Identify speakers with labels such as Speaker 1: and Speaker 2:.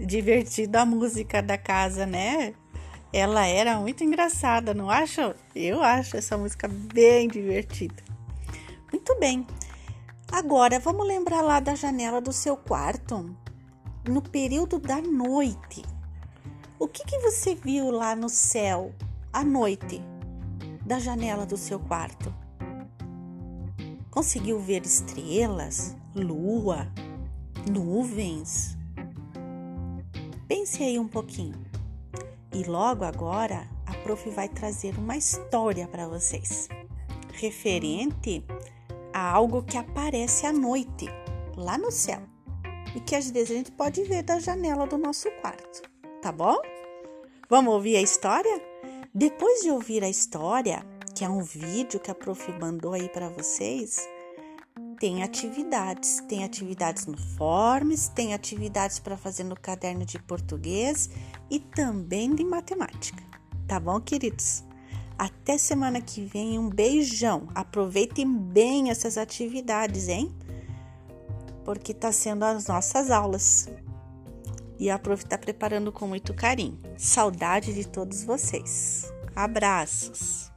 Speaker 1: divertida a música da casa, né? Ela era muito engraçada, não acha? Eu acho essa música bem divertida. Muito bem. Agora vamos lembrar lá da janela do seu quarto, no período da noite. O que, que você viu lá no céu à noite da janela do seu quarto? Conseguiu ver estrelas, lua, nuvens? Pense aí um pouquinho. E logo agora a prof vai trazer uma história para vocês, referente a algo que aparece à noite, lá no céu, e que às vezes a gente pode ver da janela do nosso quarto, tá bom? Vamos ouvir a história? Depois de ouvir a história, que é um vídeo que a prof mandou aí para vocês, tem atividades, tem atividades no Forms, tem atividades para fazer no caderno de português e também de matemática. Tá bom, queridos? Até semana que vem, um beijão. Aproveitem bem essas atividades, hein? Porque tá sendo as nossas aulas. E a prof tá preparando com muito carinho. Saudade de todos vocês. Abraços.